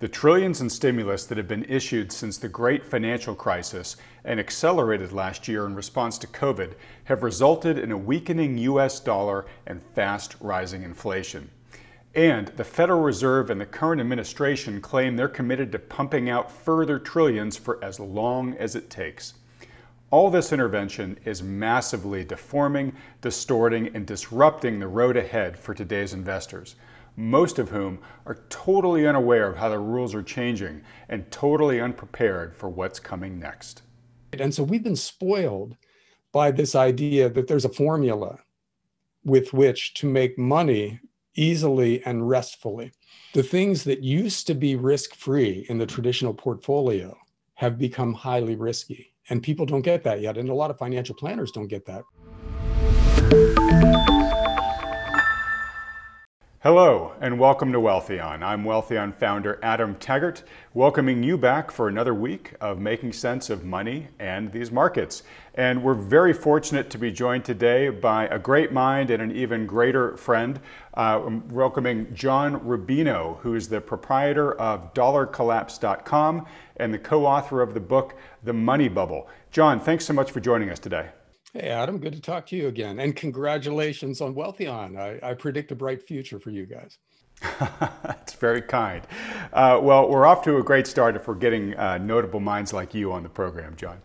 The trillions in stimulus that have been issued since the great financial crisis and accelerated last year in response to COVID have resulted in a weakening US dollar and fast rising inflation. And the Federal Reserve and the current administration claim they're committed to pumping out further trillions for as long as it takes. All this intervention is massively deforming, distorting, and disrupting the road ahead for today's investors most of whom are totally unaware of how the rules are changing and totally unprepared for what's coming next. And so we've been spoiled by this idea that there's a formula with which to make money easily and restfully. The things that used to be risk free in the traditional portfolio have become highly risky. And people don't get that yet. And a lot of financial planners don't get that. Hello and welcome to Wealthion. I'm Wealthion founder Adam Taggart, welcoming you back for another week of making sense of money and these markets. And we're very fortunate to be joined today by a great mind and an even greater friend. Uh, I'm welcoming John Rubino, who's the proprietor of dollarcollapse.com and the co-author of the book The Money Bubble. John, thanks so much for joining us today. Hey, Adam, good to talk to you again. And congratulations on Wealthion. I, I predict a bright future for you guys. That's very kind. Uh, well, we're off to a great start if we're getting uh, notable minds like you on the program, John.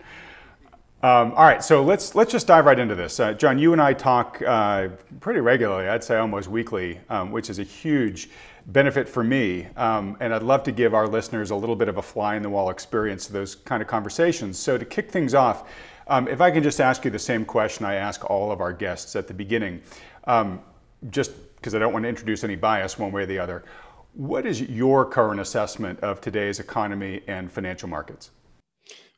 Um, all right, so let's let's just dive right into this. Uh, John, you and I talk uh, pretty regularly. I'd say almost weekly, um, which is a huge benefit for me. Um, and I'd love to give our listeners a little bit of a fly in the wall experience to those kind of conversations. So to kick things off, um, if I can just ask you the same question I ask all of our guests at the beginning, um, just because I don't want to introduce any bias one way or the other, what is your current assessment of today's economy and financial markets?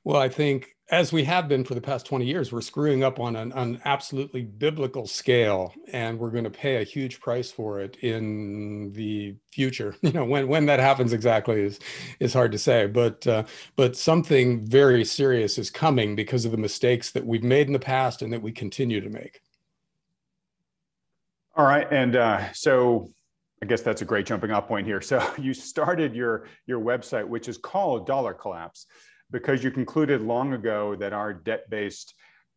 Well, I think as we have been for the past 20 years, we're screwing up on an, an absolutely biblical scale, and we're going to pay a huge price for it in the future. You know, when when that happens exactly is is hard to say, but uh, but something very serious is coming because of the mistakes that we've made in the past and that we continue to make. All right, and uh, so I guess that's a great jumping off point here. So you started your your website, which is called Dollar Collapse because you concluded long ago that our debt-based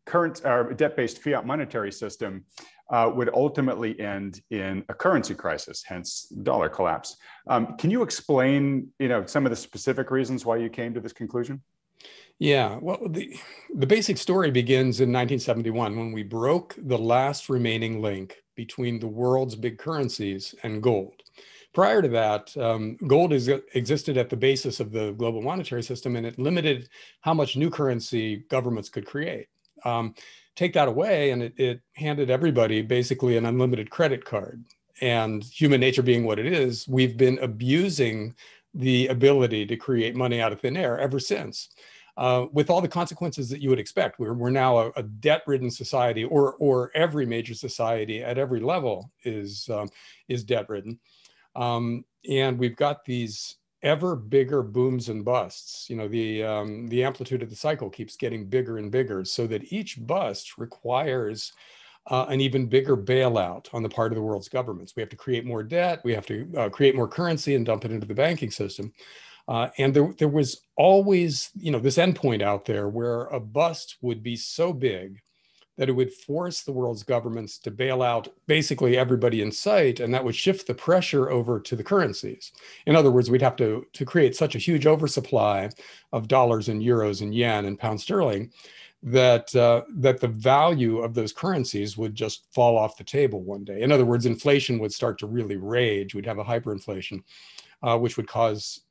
current our debt-based fiat monetary system uh, would ultimately end in a currency crisis, hence dollar collapse. Um, can you explain, you know, some of the specific reasons why you came to this conclusion? Yeah, well, the, the basic story begins in 1971 when we broke the last remaining link between the world's big currencies and gold. Prior to that, um, gold is, existed at the basis of the global monetary system and it limited how much new currency governments could create. Um, take that away and it, it handed everybody basically an unlimited credit card. And human nature being what it is, we've been abusing the ability to create money out of thin air ever since. Uh, with all the consequences that you would expect. We're, we're now a, a debt-ridden society, or or every major society at every level is um, is debt-ridden. Um, and we've got these ever bigger booms and busts. You know, the, um, the amplitude of the cycle keeps getting bigger and bigger so that each bust requires uh, an even bigger bailout on the part of the world's governments. We have to create more debt, we have to uh, create more currency and dump it into the banking system. Uh, and there, there was always, you know, this endpoint out there where a bust would be so big that it would force the world's governments to bail out basically everybody in sight, and that would shift the pressure over to the currencies. In other words, we'd have to, to create such a huge oversupply of dollars and euros and yen and pound sterling that uh, that the value of those currencies would just fall off the table one day. In other words, inflation would start to really rage. We'd have a hyperinflation, uh, which would cause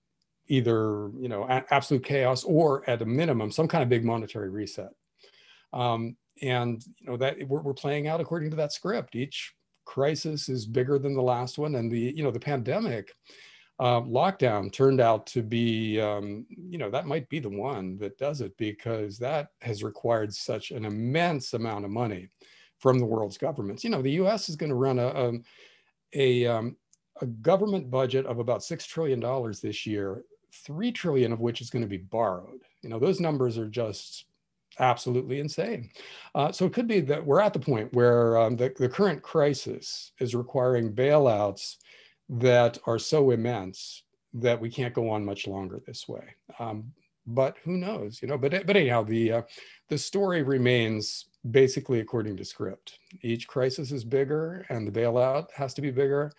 either you know absolute chaos or at a minimum some kind of big monetary reset. Um, and you know that we're, we're playing out according to that script. Each crisis is bigger than the last one. And the you know the pandemic uh, lockdown turned out to be um, you know that might be the one that does it because that has required such an immense amount of money from the world's governments. You know the us is going to run a, a, a, um, a government budget of about six trillion dollars this year three trillion of which is going to be borrowed. You know those numbers are just absolutely insane. Uh, so it could be that we're at the point where um, the, the current crisis is requiring bailouts that are so immense that we can't go on much longer this way. Um, but who knows, you know? But but anyhow, the uh, the story remains basically according to script. Each crisis is bigger, and the bailout has to be bigger,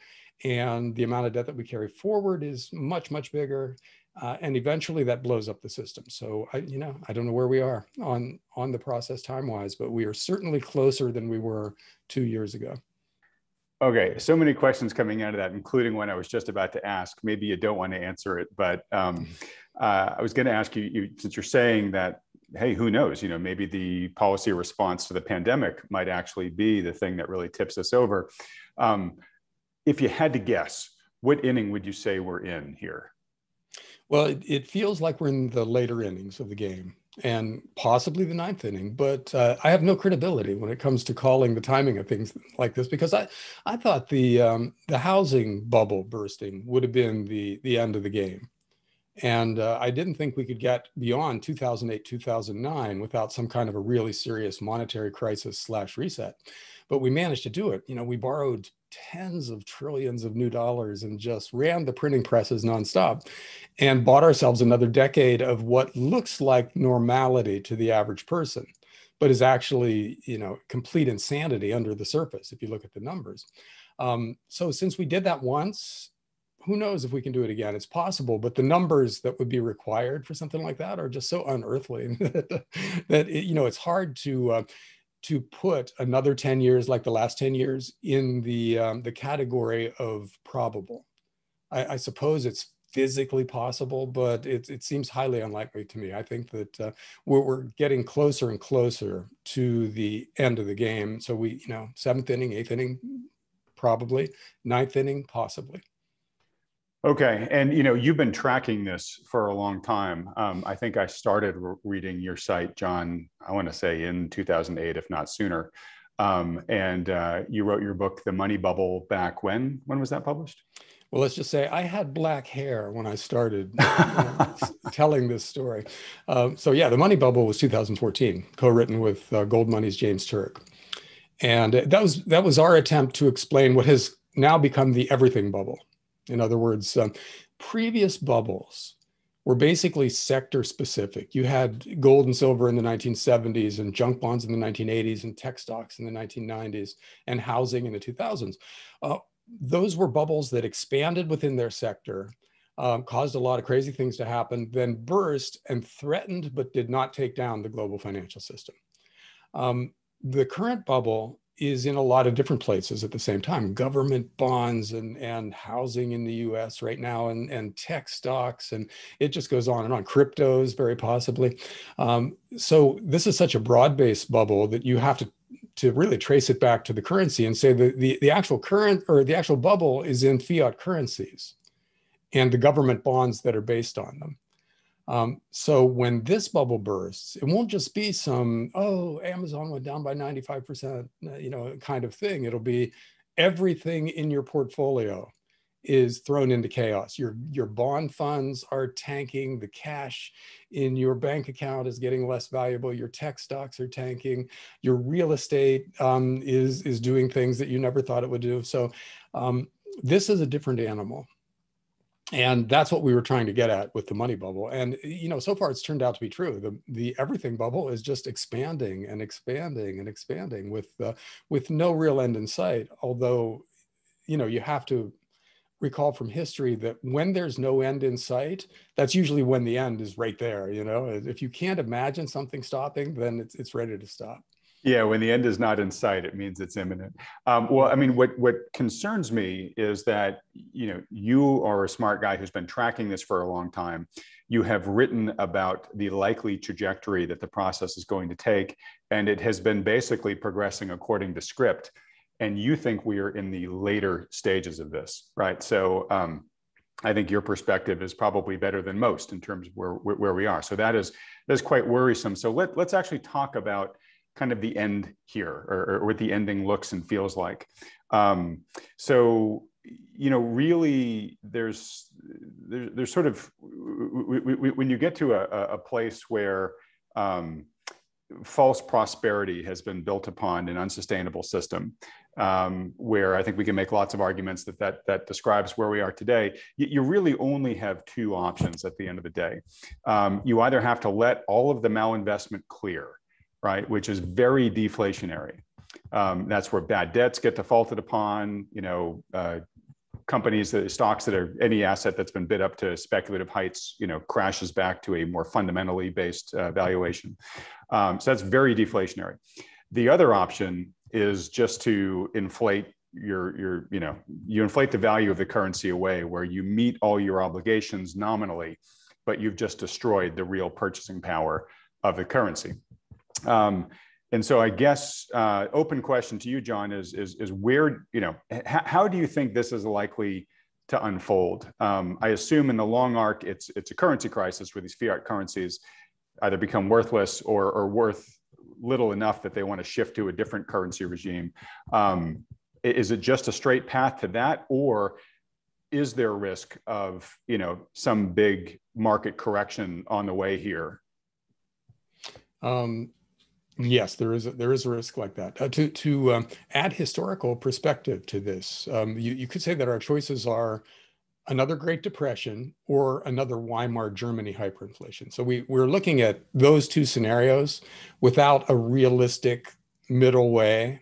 and the amount of debt that we carry forward is much much bigger. Uh, and eventually that blows up the system. So I, you know, I don't know where we are on on the process time wise, but we are certainly closer than we were two years ago. Okay, so many questions coming out of that, including one I was just about to ask. Maybe you don't want to answer it, but um, uh, I was going to ask you, you, since you're saying that, hey, who knows? You know, maybe the policy response to the pandemic might actually be the thing that really tips us over. Um, if you had to guess, what inning would you say we're in here? Well, it, it feels like we're in the later innings of the game and possibly the ninth inning. But uh, I have no credibility when it comes to calling the timing of things like this because I, I thought the um, the housing bubble bursting would have been the the end of the game, and uh, I didn't think we could get beyond 2008 2009 without some kind of a really serious monetary crisis slash reset. But we managed to do it. You know, we borrowed tens of trillions of new dollars and just ran the printing presses nonstop and bought ourselves another decade of what looks like normality to the average person but is actually you know complete insanity under the surface if you look at the numbers. Um, so since we did that once who knows if we can do it again? It's possible but the numbers that would be required for something like that are just so unearthly that, that it, you know it's hard to uh, to put another 10 years like the last 10 years in the, um, the category of probable. I, I, suppose it's physically possible, but it, it seems highly unlikely to me. I think that uh, we're, we're getting closer and closer to the end of the game. So we, you know, seventh inning, eighth inning, probably, ninth inning, possibly. Okay, and you know you've been tracking this for a long time. Um, I think I started re- reading your site, John. I want to say in 2008, if not sooner. Um, and uh, you wrote your book, The Money Bubble, back when? When was that published? Well, let's just say I had black hair when I started uh, telling this story. Uh, so yeah, The Money Bubble was 2014, co-written with uh, GoldMoney's James Turk, and that was that was our attempt to explain what has now become the everything bubble in other words, um, previous bubbles were basically sector specific. You had gold and silver in the 1970s and junk bonds in the 1980s and tech stocks in the 1990s and housing in the 2000s. Uh, those were bubbles that expanded within their sector, um, caused a lot of crazy things to happen, then burst and threatened but did not take down the global financial system. Um, the current bubble is in a lot of different places at the same time. Government bonds and, and housing in the us right now and, and tech stocks and it just goes on and on. Cryptos very possibly. Um, so this is such a broad-based bubble that you have to to really trace it back to the currency and say that the, the actual current or the actual bubble is in fiat currencies and the government bonds that are based on them um, so when this bubble bursts, it won't just be some, oh, Amazon went down by 95%, uh, you know, kind of thing. It'll be everything in your portfolio is thrown into chaos. Your, your bond funds are tanking, the cash in your bank account is getting less valuable, your tech stocks are tanking, your real estate um, is, is doing things that you never thought it would do. So um, this is a different animal and that's what we were trying to get at with the money bubble. And you know so far it's turned out to be true. The the everything bubble is just expanding and expanding and expanding with uh, with no real end in sight. Although you know you have to recall from history that when there's no end in sight that's usually when the end is right there you know? If you can't imagine something stopping then it's, it's ready to stop yeah, when the end is not in sight, it means it's imminent. Um, well, I mean, what what concerns me is that you know you are a smart guy who's been tracking this for a long time. You have written about the likely trajectory that the process is going to take, and it has been basically progressing according to script. And you think we are in the later stages of this, right? So. Um, I think your perspective is probably better than most in terms of where, where we are. So that is that is quite worrisome. So let, let's actually talk about kind of the end here or, or what the ending looks and feels like. Um, so, you know, really there's, there's, there's sort of, when you get to a, a place where um, false prosperity has been built upon an unsustainable system, um, where I think we can make lots of arguments that that, that describes where we are today, you, you really only have two options at the end of the day. Um, you either have to let all of the malinvestment clear, right, which is very deflationary. Um, that's where bad debts get defaulted upon, you know, uh, companies, the stocks that are any asset that's been bid up to speculative heights, you know, crashes back to a more fundamentally based uh, valuation. Um, so that's very deflationary. The other option is just to inflate your your you know you inflate the value of the currency away where you meet all your obligations nominally but you've just destroyed the real purchasing power of the currency um, and so i guess uh, open question to you john is is, is where you know how do you think this is likely to unfold um, i assume in the long arc it's it's a currency crisis where these fiat currencies either become worthless or, or worth little enough that they want to shift to a different currency regime. Um, is it just a straight path to that, or is there a risk of you know some big market correction on the way here? Um, yes, there is a, there is a risk like that. Uh, to to um, add historical perspective to this, um, you, you could say that our choices are another Great Depression or another Weimar Germany hyperinflation. So we, we're looking at those two scenarios without a realistic middle way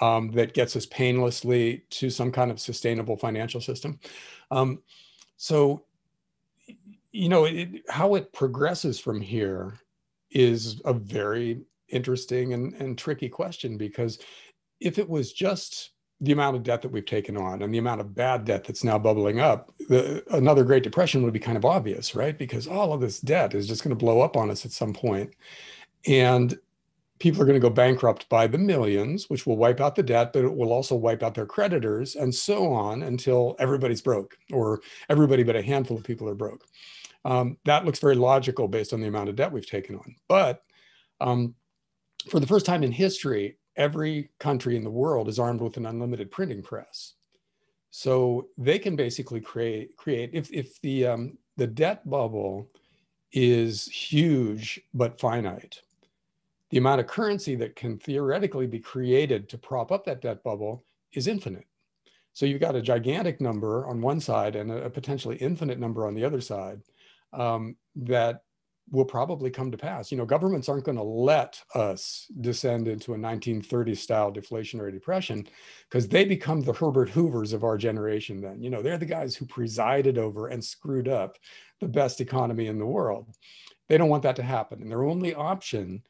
um, that gets us painlessly to some kind of sustainable financial system. Um, so, you know, it, how it progresses from here is a very interesting and, and tricky question because if it was just the amount of debt that we've taken on and the amount of bad debt that's now bubbling up, the, another Great Depression would be kind of obvious, right? Because all of this debt is just going to blow up on us at some point. And people are going to go bankrupt by the millions, which will wipe out the debt, but it will also wipe out their creditors and so on until everybody's broke or everybody but a handful of people are broke. Um, that looks very logical based on the amount of debt we've taken on. But um, for the first time in history, every country in the world is armed with an unlimited printing press. So they can basically create create if if the um, the debt bubble is huge but finite, the amount of currency that can theoretically be created to prop up that debt bubble is infinite. So you've got a gigantic number on one side and a, potentially infinite number on the other side um, that will probably come to pass. You know, governments aren't going to let us descend into a 1930s style deflationary depression because they become the Herbert Hoovers of our generation then. You know, they're the guys who presided over and screwed up the best economy in the world. They don't want that to happen. And their only option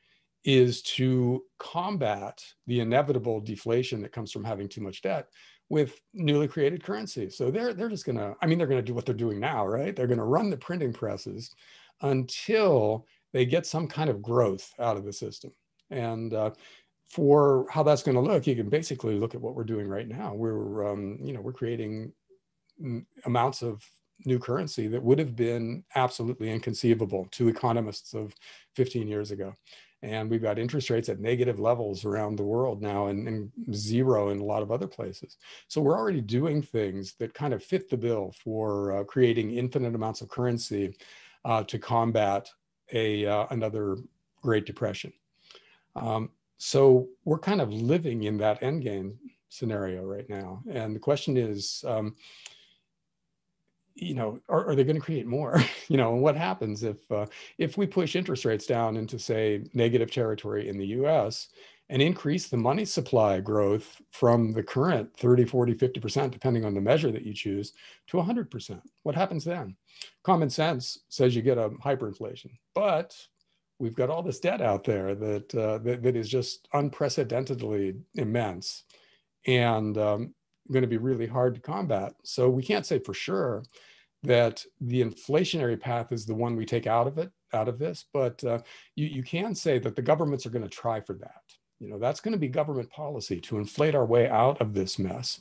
is to combat the inevitable deflation that comes from having too much debt with newly created currency. So they're they're just going to I mean they're going to do what they're doing now, right? They're going to run the printing presses until they get some kind of growth out of the system. And uh, for how that's going to look, you can basically look at what we're doing right now. We're, um, you know, we're creating amounts of new currency that would have been absolutely inconceivable to economists of 15 years ago. And we've got interest rates at negative levels around the world now and, and, zero in a lot of other places. So we're already doing things that kind of fit the bill for uh, creating infinite amounts of currency uh, to combat a uh, another Great Depression. Um, so we're kind of living in that endgame scenario right now, and the question is, um, you know, are, are they going to create more? you know, what happens if uh, if we push interest rates down into say negative territory in the U.S and increase the money supply growth from the current 30, 40, 50%, depending on the measure that you choose, to 100%. What happens then? Common sense says you get a hyperinflation, but we've got all this debt out there that, uh, that, that is just unprecedentedly immense and um, going to be really hard to combat. So we can't say for sure that the inflationary path is the one we take out of it, out of this, but uh, you, you can say that the governments are going to try for that. You know, that's going to be government policy to inflate our way out of this mess.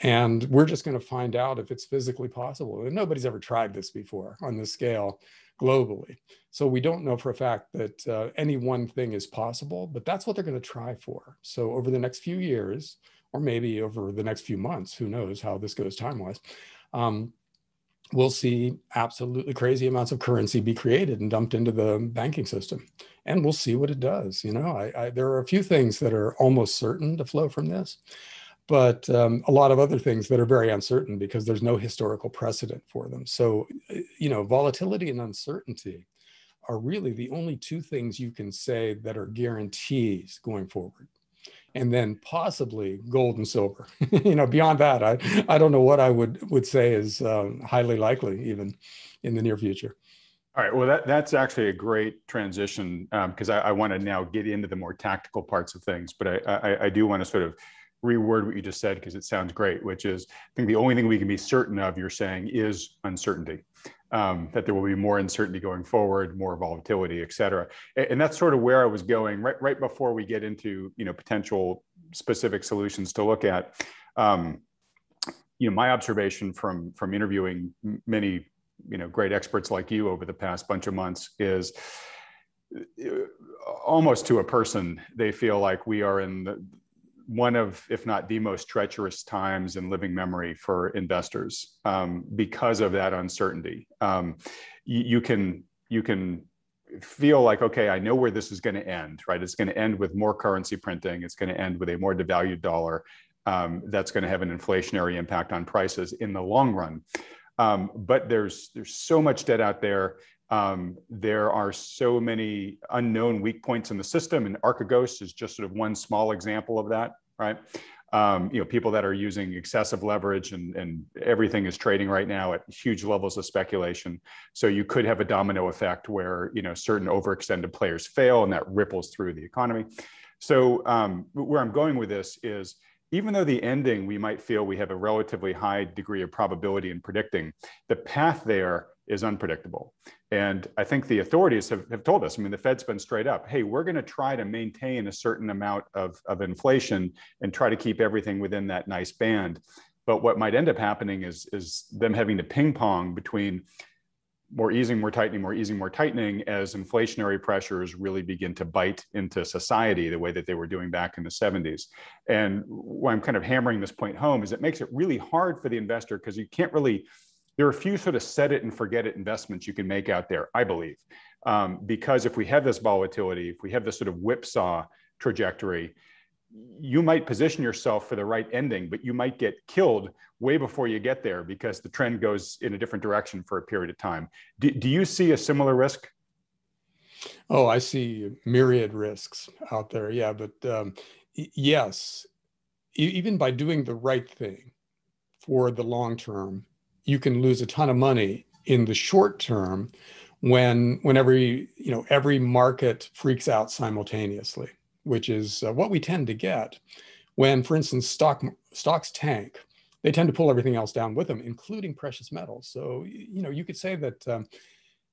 And we're just going to find out if it's physically possible. And nobody's ever tried this before on this scale globally. So we don't know for a fact that uh, any one thing is possible, but that's what they're going to try for. So over the next few years, or maybe over the next few months, who knows how this goes time wise, um, we'll see absolutely crazy amounts of currency be created and dumped into the banking system and we'll see what it does you know I, I, there are a few things that are almost certain to flow from this but um, a lot of other things that are very uncertain because there's no historical precedent for them. So, uh, you know, volatility and uncertainty are really the only two things you can say that are guarantees going forward. And then possibly gold and silver. you know, beyond that, I, I don't know what I would would say is um, highly likely even in the near future. All right. Well, that, that's actually a great transition because um, I, I want to now get into the more tactical parts of things. But I, I, I do want to sort of reword what you just said because it sounds great, which is I think the only thing we can be certain of, you're saying, is uncertainty. Um, that there will be more uncertainty going forward, more volatility, et cetera. And, and that's sort of where I was going right, right before we get into you know potential specific solutions to look at. Um, you know, my observation from from interviewing many you know great experts like you over the past bunch of months is uh, almost to a person they feel like we are in the, one of if not the most treacherous times in living memory for investors um, because of that uncertainty. Um, you, you can you can feel like okay i know where this is going to end right? It's going to end with more currency printing. It's going to end with a more devalued dollar. Um, that's going to have an inflationary impact on prices in the long run. Um, but there's there's so much debt out there. Um, there are so many unknown weak points in the system, and Archegos is just sort of one small example of that, right? Um, you know, people that are using excessive leverage and, and everything is trading right now at huge levels of speculation. So you could have a domino effect where you know certain overextended players fail, and that ripples through the economy. So um, where I'm going with this is even though the ending we might feel we have a relatively high degree of probability in predicting, the path there is unpredictable. And I think the authorities have, have told us, I mean, the Fed's been straight up, hey, we're going to try to maintain a certain amount of, of inflation and try to keep everything within that nice band. But what might end up happening is, is them having to ping pong between more easing, more tightening, more easing, more tightening as inflationary pressures really begin to bite into society the way that they were doing back in the 70s. And why I'm kind of hammering this point home is it makes it really hard for the investor because you can't really, there are a few sort of set it and forget it investments you can make out there, I believe. Um, because if we have this volatility, if we have this sort of whipsaw trajectory, you might position yourself for the right ending, but you might get killed way before you get there because the trend goes in a different direction for a period of time. Do, do you see a similar risk? Oh, I see myriad risks out there. Yeah, but um, yes, even by doing the right thing for the long term, you can lose a ton of money in the short term when when every you know every market freaks out simultaneously which is uh, what we tend to get when, for instance, stock stocks tank. They tend to pull everything else down with them, including precious metals. So, you know, you could say that um,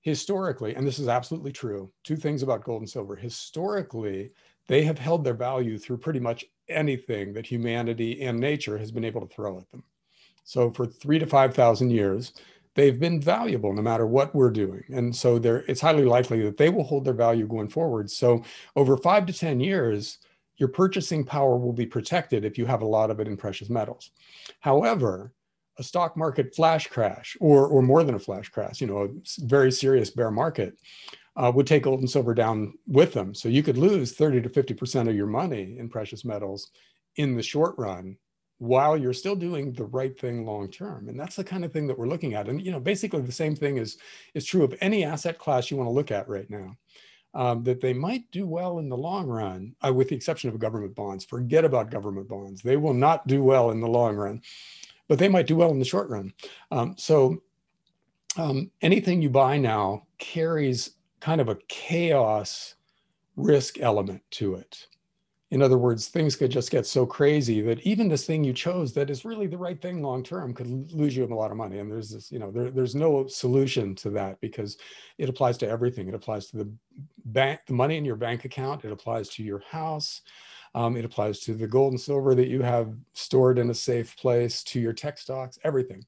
historically, and this is absolutely true, two things about gold and silver. Historically, they have held their value through pretty much anything that humanity and nature has been able to throw at them. So for three to 5,000 years, they've been valuable no matter what we're doing. And so there it's highly likely that they will hold their value going forward. So over five to 10 years, your purchasing power will be protected if you have a lot of it in precious metals. However, a stock market flash crash or, or more than a flash crash, you know, a very serious bear market uh, would take gold and silver down with them. So you could lose 30 to 50% of your money in precious metals in the short run while you're still doing the right thing long term and that's the kind of thing that we're looking at and you know basically the same thing is is true of any asset class you want to look at right now um, that they might do well in the long run uh, with the exception of government bonds. Forget about government bonds. They will not do well in the long run but they might do well in the short run. Um, so um, anything you buy now carries kind of a chaos risk element to it in other words, things could just get so crazy that even this thing you chose that is really the right thing long term could lose you a lot of money. And there's this, you know, there, there's no solution to that because it applies to everything. It applies to the bank, the money in your bank account. It applies to your house. Um, it applies to the gold and silver that you have stored in a safe place, to your tech stocks, everything.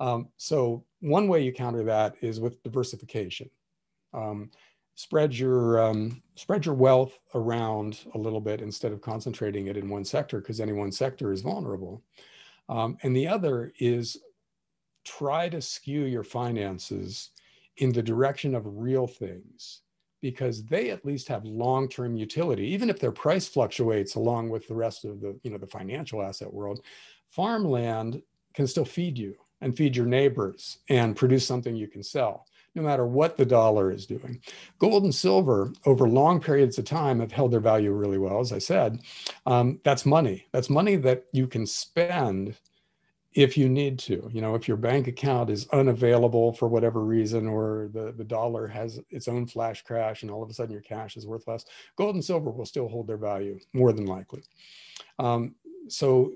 Um, so one way you counter that is with diversification. Um, spread your um, spread your wealth around a little bit instead of concentrating it in one sector because any one sector is vulnerable. Um, and the other is try to skew your finances in the direction of real things because they at least have long-term utility even if their price fluctuates along with the rest of the you know the financial asset world farmland can still feed you and feed your neighbors and produce something you can sell no matter what the dollar is doing. Gold and silver over long periods of time have held their value really well, as I said. Um, that's money. That's money that you can spend if you need to. You know, if your bank account is unavailable for whatever reason, or the, the dollar has its own flash crash and all of a sudden your cash is worth less, gold and silver will still hold their value more than likely. Um, so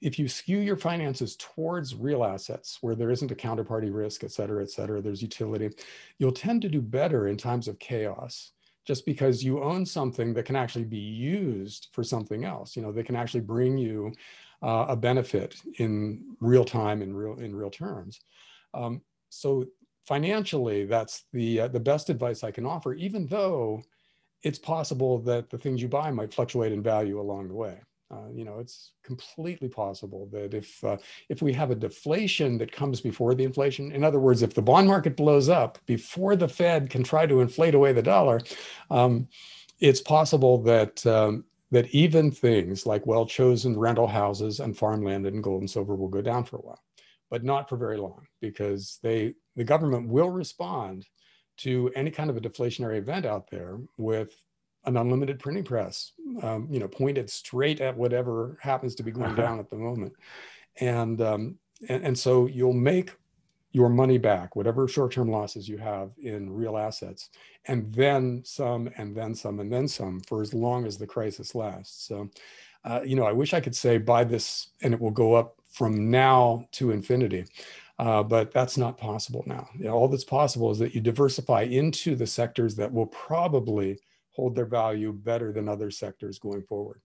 if you skew your finances towards real assets where there isn't a counterparty risk, et cetera, et cetera, there's utility, you'll tend to do better in times of chaos just because you own something that can actually be used for something else. You know, they can actually bring you uh, a benefit in real time in real in real terms. Um, so financially, that's the uh, the best advice I can offer, even though it's possible that the things you buy might fluctuate in value along the way. Uh, you know, it's completely possible that if uh, if we have a deflation that comes before the inflation, in other words, if the bond market blows up before the Fed can try to inflate away the dollar, um, it's possible that um, that even things like well-chosen rental houses and farmland and gold and silver will go down for a while, but not for very long because they the government will respond to any kind of a deflationary event out there with an unlimited printing press, um, you know, pointed straight at whatever happens to be going uh-huh. down at the moment. And, um, and, and so you'll make your money back, whatever short-term losses you have in real assets, and then some, and then some, and then some for as long as the crisis lasts. So, uh, you know, I wish I could say buy this and it will go up from now to infinity. Uh, but that's not possible now. You know, all that's possible is that you diversify into the sectors that will probably hold their value better than other sectors going forward.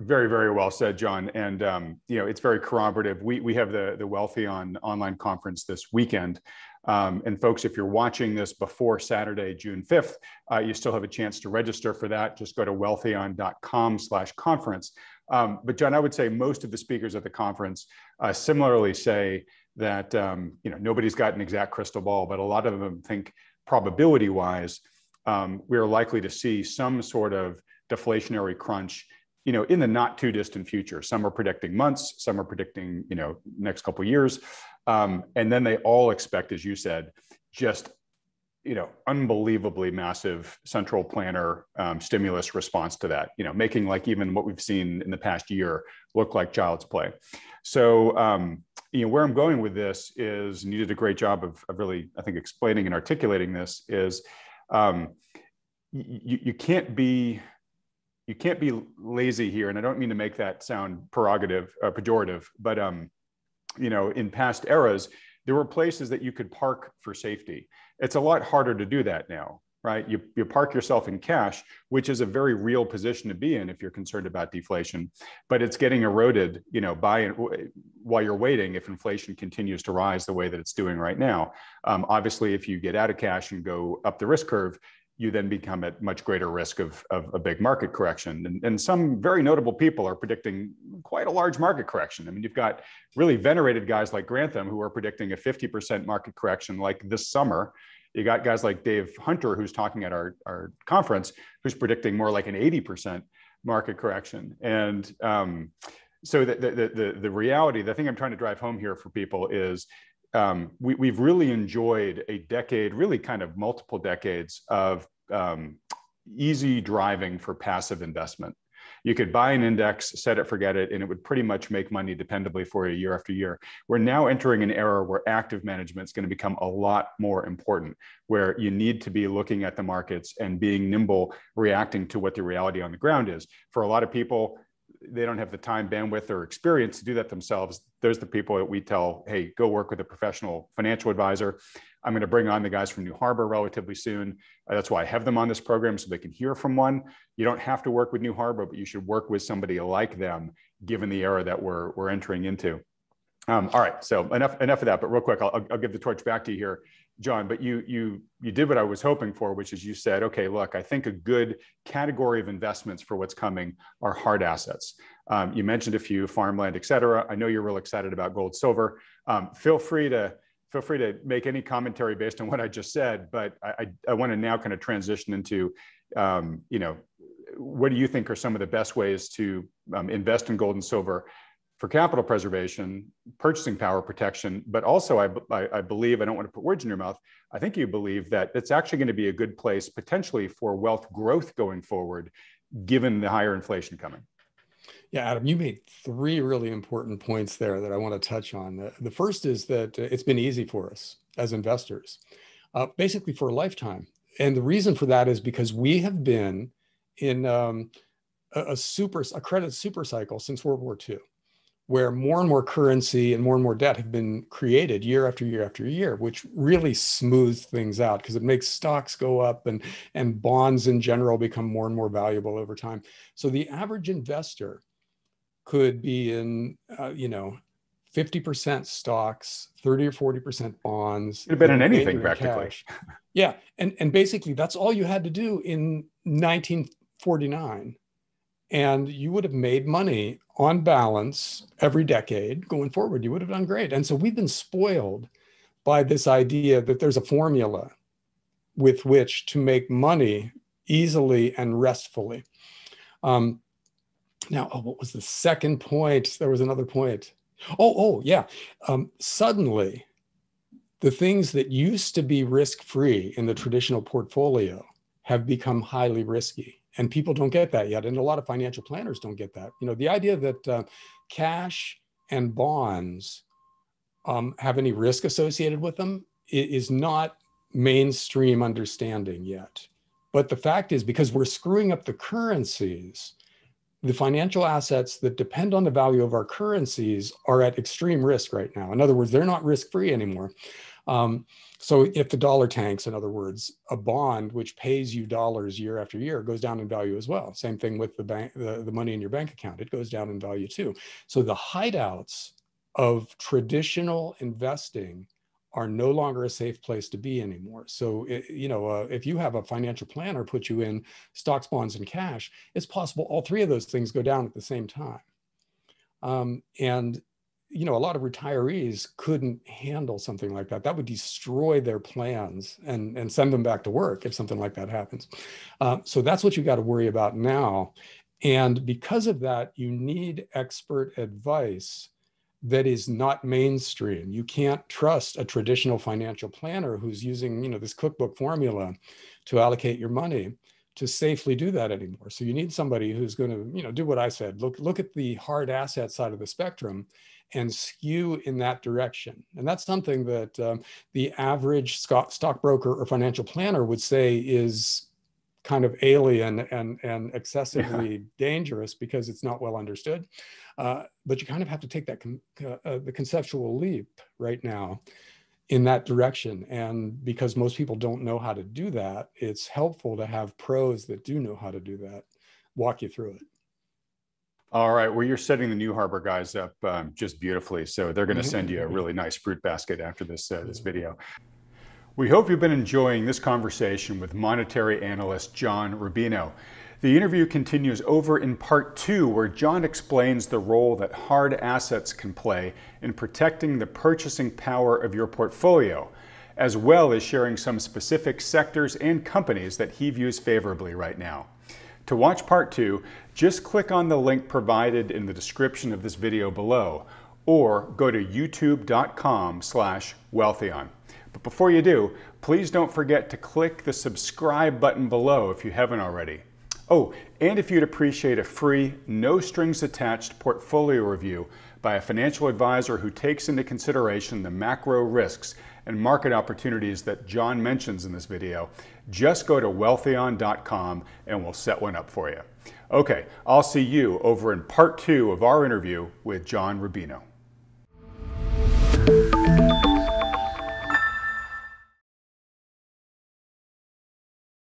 Very, very well said, John. And um, you know, it's very corroborative. We we have the the Wealthion online conference this weekend. Um, and folks, if you're watching this before Saturday, June 5th, uh, you still have a chance to register for that. Just go to wealthion.com slash conference Um, but John, I would say most of the speakers at the conference uh, similarly say that um, you know nobody's got an exact crystal ball, but a lot of them think probability wise um, we're likely to see some sort of deflationary crunch you know in the not too distant future. Some are predicting months some are predicting you know next couple years. Um, and then they all expect as you said just you know unbelievably massive central planner um, stimulus response to that you know making like even what we've seen in the past year look like child's play. So um, you know where i'm going with this is and you did a great job of, of really i think explaining and articulating this is um, you, you can't be you can't be lazy here and i don't mean to make that sound prerogative uh, pejorative but um, you know in past eras there were places that you could park for safety. It's a lot harder to do that now right you, you park yourself in cash which is a very real position to be in if you're concerned about deflation but it's getting eroded you know by while you're waiting if inflation continues to rise the way that it's doing right now um, obviously if you get out of cash and go up the risk curve you then become at much greater risk of, of a big market correction. And, and some very notable people are predicting quite a large market correction. I mean, you've got really venerated guys like Grantham who are predicting a 50% market correction like this summer. You got guys like Dave Hunter, who's talking at our, our conference, who's predicting more like an 80% market correction. And um, so the, the, the, the reality, the thing I'm trying to drive home here for people is um, we, we've really enjoyed a decade, really kind of multiple decades of um, easy driving for passive investment. You could buy an index, set it, forget it, and it would pretty much make money dependably for you year after year. We're now entering an era where active management is going to become a lot more important, where you need to be looking at the markets and being nimble, reacting to what the reality on the ground is. For a lot of people, they don't have the time, bandwidth, or experience to do that themselves. Those are the people that we tell, hey, go work with a professional financial advisor. I'm going to bring on the guys from New Harbor relatively soon. That's why I have them on this program so they can hear from one. You don't have to work with New Harbor, but you should work with somebody like them, given the era that we're, we're entering into. Um, all right, so enough enough of that. But real quick, I'll, I'll give the torch back to you here. John, but you you you did what I was hoping for, which is you said, okay, look, I think a good category of investments for what's coming are hard assets. Um, you mentioned a few, farmland, et cetera. I know you're real excited about gold, silver. Um, feel free to feel free to make any commentary based on what I just said. But I, I, I want to now kind of transition into, um, you know, what do you think are some of the best ways to um, invest in gold and silver for capital preservation, purchasing power protection, but also I, I, I, believe, I don't want to put words in your mouth, I think you believe that it's actually going to be a good place potentially for wealth growth going forward, given the higher inflation coming. Yeah, Adam, you made three really important points there that I want to touch on. The, first is that it's been easy for us as investors, uh, basically for a lifetime. And the reason for that is because we have been in um, a, a super a credit super cycle since World War II where more and more currency and more and more debt have been created year after year after year, which really smooths things out because it makes stocks go up and, and bonds in general become more and more valuable over time. So the average investor could be in, uh, you know, 50% stocks, 30 or 40% bonds. Could have been in anything practically. Cash. Yeah. And, and basically, that's all you had to do in 1949 and you would have made money on balance every decade going forward. You would have done great. And so we've been spoiled by this idea that there's a formula with which to make money easily and restfully. Um, now, oh, what was the second point? There was another point. Oh, oh, yeah. Um, suddenly, the things that used to be risk free in the traditional portfolio have become highly risky and people don't get that yet and a lot of financial planners don't get that. You know the idea that uh, cash and bonds um, have any risk associated with them is not mainstream understanding yet. But the fact is because we're screwing up the currencies the financial assets that depend on the value of our currencies are at extreme risk right now. In other words they're not risk free anymore um, so if the dollar tanks, in other words, a bond which pays you dollars year after year goes down in value as well. Same thing with the bank, the, the money in your bank account, it goes down in value too. So the hideouts of traditional investing are no longer a safe place to be anymore. So, it, you know, uh, if you have a financial planner put you in stocks, bonds, and cash, it's possible all three of those things go down at the same time. Um, and you know, a lot of retirees couldn't handle something like that. That would destroy their plans and, and send them back to work if something like that happens. Uh, so that's what you got to worry about now. And because of that, you need expert advice that is not mainstream. You can't trust a traditional financial planner who's using, you know, this cookbook formula to allocate your money to safely do that anymore. So you need somebody who's going to, you know, do what I said. Look, look at the hard asset side of the spectrum and skew in that direction. And that's something that um, the average stock, stockbroker or financial planner would say is kind of alien and, and excessively yeah. dangerous because it's not well understood. Uh, but you kind of have to take that con- uh, the conceptual leap right now in that direction. And because most people don't know how to do that, it's helpful to have pros that do know how to do that walk you through it. All right. Well, you're setting the New Harbor guys up um, just beautifully. So they're going to send you a really nice fruit basket after this uh, this video. We hope you've been enjoying this conversation with monetary analyst John Rubino. The interview continues over in part two, where John explains the role that hard assets can play in protecting the purchasing power of your portfolio, as well as sharing some specific sectors and companies that he views favorably right now. To watch part two, just click on the link provided in the description of this video below, or go to youtube.com slash wealthion. But before you do, please don't forget to click the subscribe button below if you haven't already. Oh, and if you'd appreciate a free, no strings attached portfolio review by a financial advisor who takes into consideration the macro risks and market opportunities that John mentions in this video, just go to wealthion.com and we'll set one up for you. Okay, I'll see you over in part two of our interview with John Rubino.